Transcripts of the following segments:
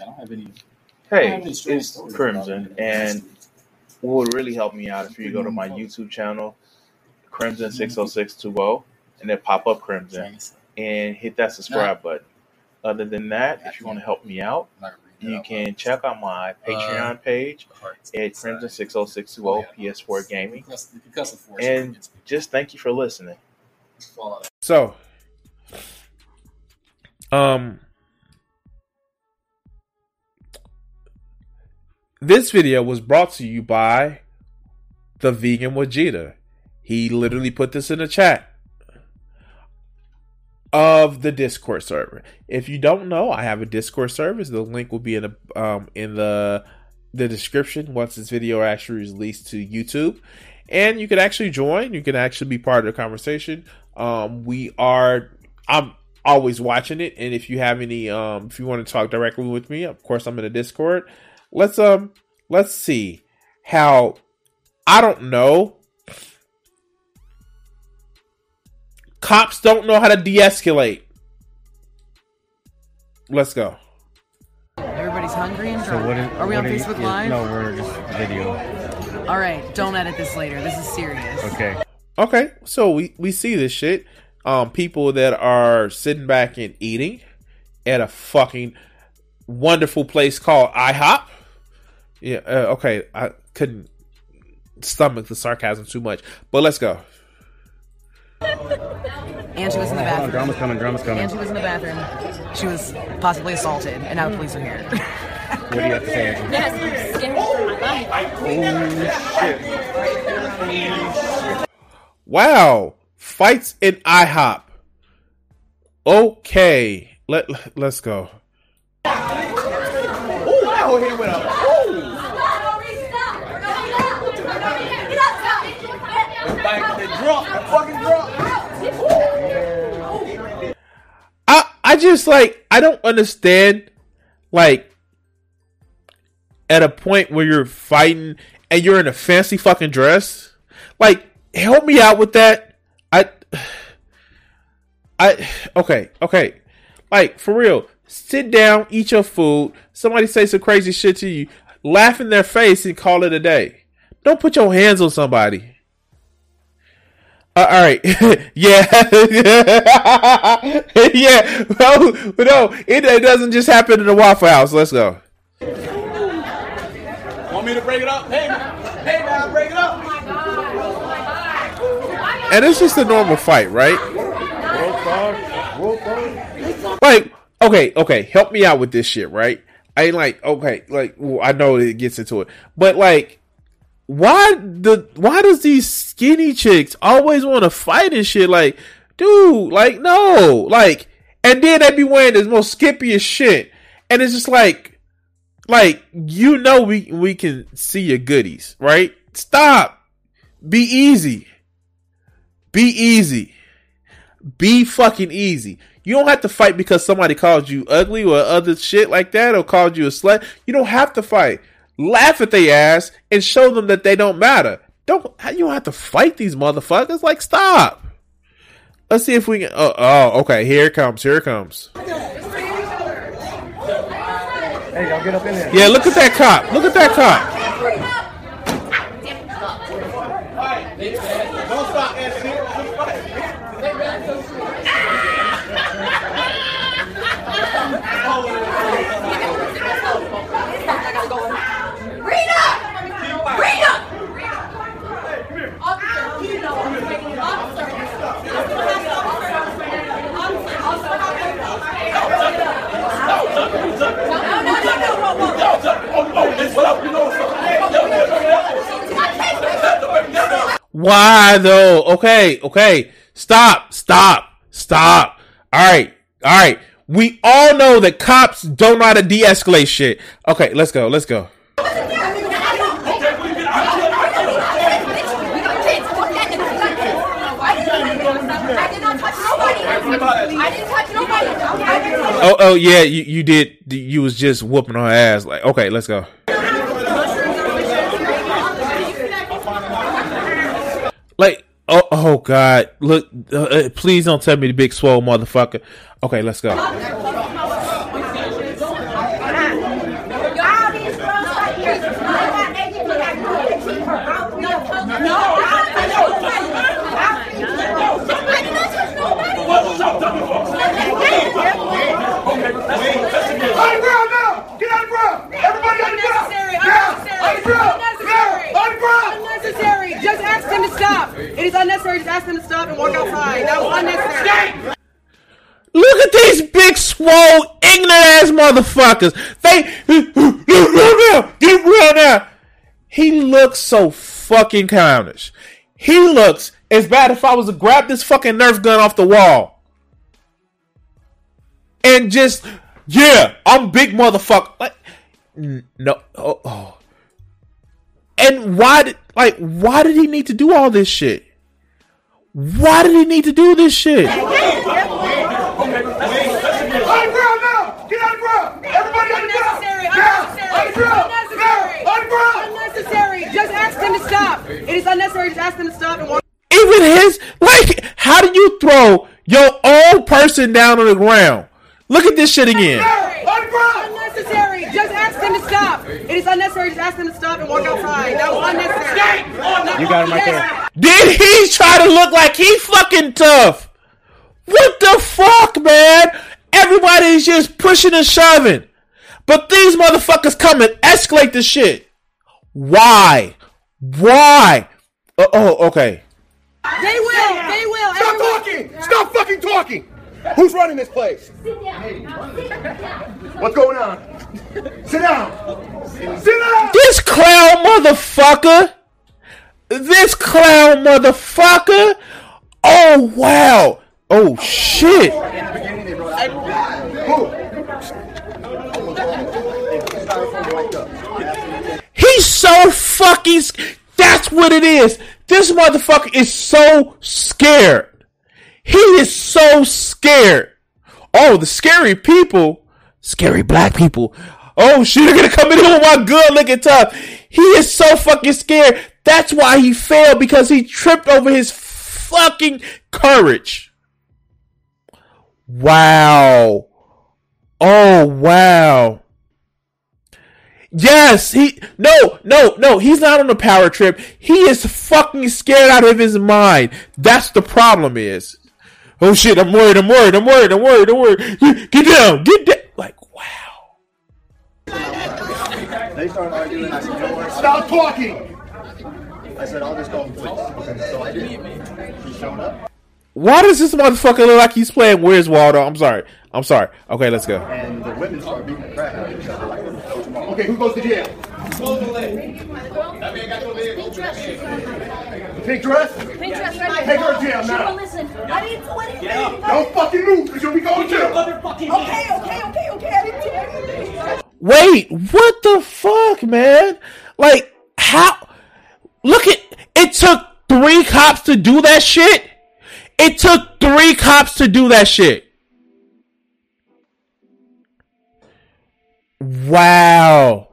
I don't have any. Hey, it's Crimson, and what would really help me out if you go to my YouTube channel, Crimson six oh six two oh, and then pop up Crimson and hit that subscribe button. Other than that, if you want to help me out, you can check out my Patreon page at Crimson six oh six two oh PS4 Gaming, and just thank you for listening. So, um, this video was brought to you by the vegan Vegeta. He literally put this in the chat of the Discord server. If you don't know, I have a Discord service. The link will be in the um, in the the description once this video actually is released to YouTube. And you can actually join. You can actually be part of the conversation. Um, we are. I'm always watching it, and if you have any, um, if you want to talk directly with me, of course, I'm in the Discord. Let's um, let's see how. I don't know. Cops don't know how to de-escalate. Let's go. Everybody's hungry and So drunk. what is, Are we on what is- Facebook is- Live? No, we're just video. All right, don't edit this later. This is serious. Okay. Okay, so we we see this shit. Um, people that are sitting back and eating at a fucking wonderful place called IHOP. Yeah. Uh, okay, I couldn't stomach the sarcasm too much, but let's go. And she was in the bathroom. drama's coming, drama's coming. And she was in the bathroom. She was possibly assaulted, and now the police are here. What do you have to say, Andrew? Yes, I'm scared for my. Wow, fights in IHOP. Okay, let let's go. Oh, he went up. I I just like I don't understand like at a point where you're fighting and you're in a fancy fucking dress. Like help me out with that. I I okay, okay. Like for real, sit down, eat your food. Somebody say some crazy shit to you, laugh in their face and call it a day. Don't put your hands on somebody. Uh, all right, yeah, yeah. No, no, it, it doesn't just happen in the Waffle House. Let's go. Want me to break it up? Hey, man. Hey, man, break it up. And it's just a normal fight, right? Like, okay, okay, help me out with this shit, right? I ain't like, okay, like, well, I know it gets into it, but like, why the why does these skinny chicks always want to fight and shit? Like, dude, like, no, like, and then they be wearing this most skippiest shit, and it's just like, like, you know, we we can see your goodies, right? Stop, be easy, be easy, be fucking easy. You don't have to fight because somebody called you ugly or other shit like that or called you a slut. You don't have to fight. Laugh at their ass and show them that they don't matter. Don't you don't have to fight these motherfuckers. Like stop. Let's see if we can. Oh, oh okay. Here it comes. Here it comes. Hey, y'all get up in there. Yeah, look at that cop. Look at that cop. Why though? Okay, okay. Stop, stop, stop. All right, all right. We all know that cops don't know how to de-escalate shit. Okay, let's go. Let's go. I did not touch nobody. I didn't touch nobody. Okay? Oh, oh yeah, you, you did. You was just whooping her ass. Like, okay, let's go. Oh, oh God, look, uh, uh, please don't tell me the big swole motherfucker. Okay, let's go. On the ground now! Get on the ground! Everybody on the ground! Now! On the ground! Now! On the ground! Unnecessary. Just ask them to stop. It is unnecessary. Just ask them to stop and walk outside. That was unnecessary. Look at these big, swole, ignorant ass motherfuckers. They get real now. He looks so fucking clownish. He looks as bad if I was to grab this fucking Nerf gun off the wall and just yeah, I'm big motherfucker. Like no, oh, oh. And why did like why did he need to do all this shit? Why did he need to do this shit? On the ground now! Get on the ground! Everybody on the ground! Unnecessary. Now! On the ground! Unnecessary. Now! On! Unnecessary. Just ask them to stop. It is unnecessary. Just ask them to stop and walk. Even his like, how do you throw your own person down on the ground? Look at this shit again. On! Unnecessary. Just ask them to stop. It is unnecessary. Just ask them to stop and walk outside. That was unnecessary. You got him right there. Did he try to look like he fucking tough? What the fuck, man? Everybody's just pushing and shoving. But these motherfuckers come and escalate the shit. Why? Why? Uh, oh, okay. They will. They will. Stop Everyone- talking! Stop fucking talking! Who's running this place? Sit down. What's going on? Sit down! Sit down! This clown motherfucker. This clown motherfucker. Oh, wow. Oh, shit. He's so fucking. That's what it is. This motherfucker is so scared. He is so scared. Oh, the scary people, scary black people. Oh shit, they're gonna come in here with my good looking tough. He is so fucking scared. That's why he failed because he tripped over his fucking courage. Wow. Oh wow. Yes, he no, no, no, he's not on a power trip. He is fucking scared out of his mind. That's the problem is. Oh shit, I'm worried, I'm worried, I'm worried, I'm worried, I'm worried. Get down, get down. Like, wow. They started arguing. I said, you know what? Stop talking! I said, I'll just go and police. Okay, so I did. He showed up, Why does this motherfucker look like he's playing Where's Waldo? I'm sorry. I'm sorry. Okay, let's go. and the women started beating the crap out of each other. Like, Okay, who goes to jail? Pink dress? Pink dress right Take her to jail She now. won't listen. I didn't do anything. Don't fucking move, because you'll be going to jail. Okay, okay, okay, okay. I didn't do anything. Wait, what the fuck, man? Like, how? Look at it took three cops to do that shit. It took three cops to do that shit. Wow.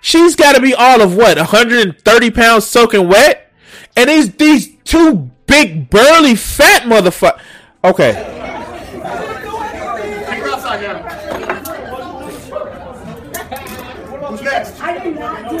She's got to be all of what 130 pounds soaking wet, and these these two big burly fat motherfucker. Okay. Take her outside now. Who's next? I did not do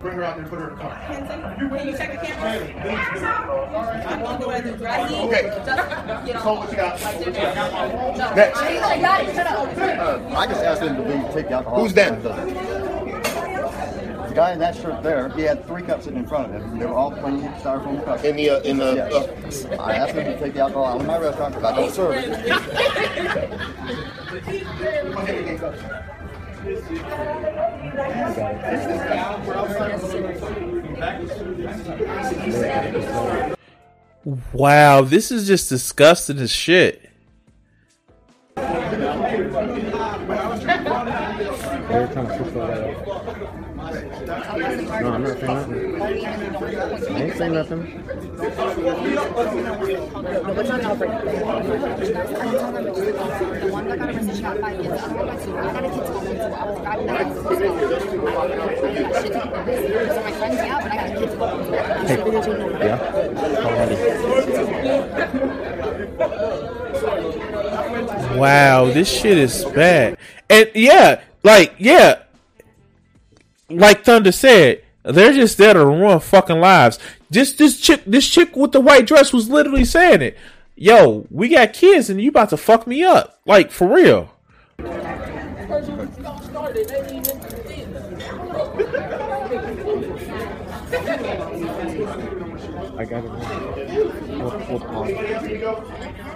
Bring her out there and put her in the car. Okay. So what you got? Next. I got it. Shut up. Uh, I just asked him to leave, take the alcohol. Who's that? The guy in that shirt there, he had three cups sitting in front of him. They were all plain styrofoam cups. In the uh, in the. Yes. I asked him to take the alcohol out of my restaurant because I don't serve it. Wow, this is just disgusting as shit. No, I'm not saying nothing. I ain't saying nothing. Yeah. Wow, this shit is bad. And yeah, like yeah, like Thunder said, they're just there to ruin fucking lives. Just this chick, this chick with the white dress was literally saying it. Yo, we got kids and you about to fuck me up, like for real. I got it.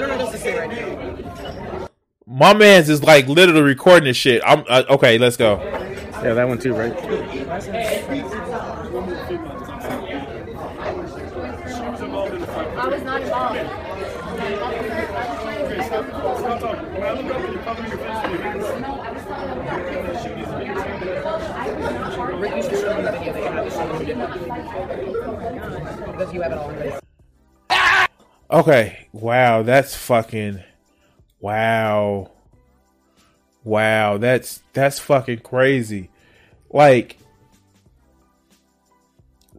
don't know what to say right now. My man's is like literally recording this shit. I'm uh, okay. Let's go. Yeah, that one too, right? I was not involved. Okay. Wow, that's fucking wow. Wow, that's that's fucking crazy. Like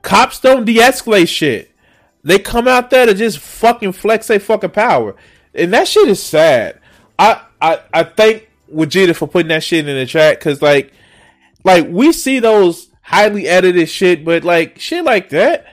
cops don't de-escalate shit. They come out there to just fucking flex their fucking power. And that shit is sad. I I I thank Vegeta for putting that shit in the chat cuz like like we see those highly edited shit but like shit like that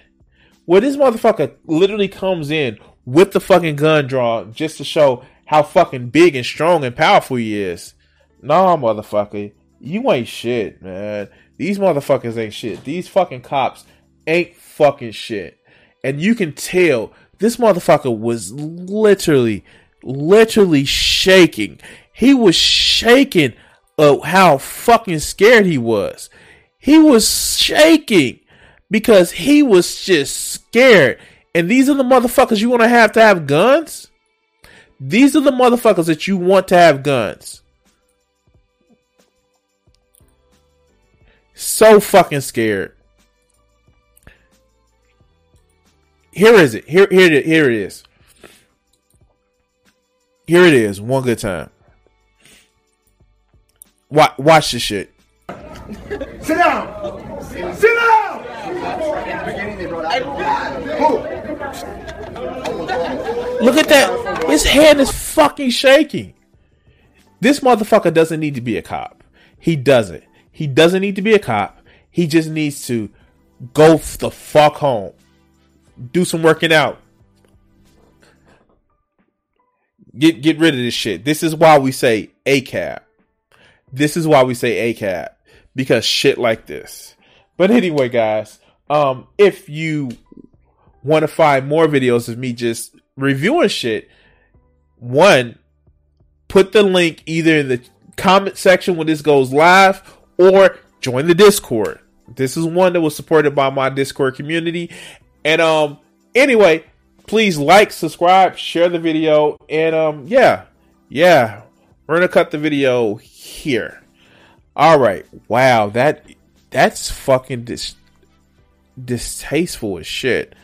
where this motherfucker literally comes in with the fucking gun drawn just to show how fucking big and strong and powerful he is. Nah, motherfucker, you ain't shit, man. These motherfuckers ain't shit. These fucking cops ain't fucking shit. And you can tell this motherfucker was literally, literally shaking. He was shaking of how fucking scared he was. He was shaking because he was just scared. And these are the motherfuckers you want to have to have guns? These are the motherfuckers that you want to have guns. So fucking scared. Here is it. Here, here, here it is. Here it is. One good time. Watch, watch this shit. Sit down. Sit down. Look at that. His hand is fucking shaking. This motherfucker doesn't need to be a cop. He doesn't. He doesn't need to be a cop. He just needs to go the fuck home. Do some working out. Get get rid of this shit. This is why we say ACAB. This is why we say ACAB because shit like this. But anyway, guys, um, if you want to find more videos of me just reviewing shit, one, put the link either in the comment section when this goes live or join the Discord. This is one that was supported by my Discord community. And um anyway, please like, subscribe, share the video, and um yeah. Yeah. We're gonna cut the video here. Alright. Wow, that that's fucking dis- distasteful as shit.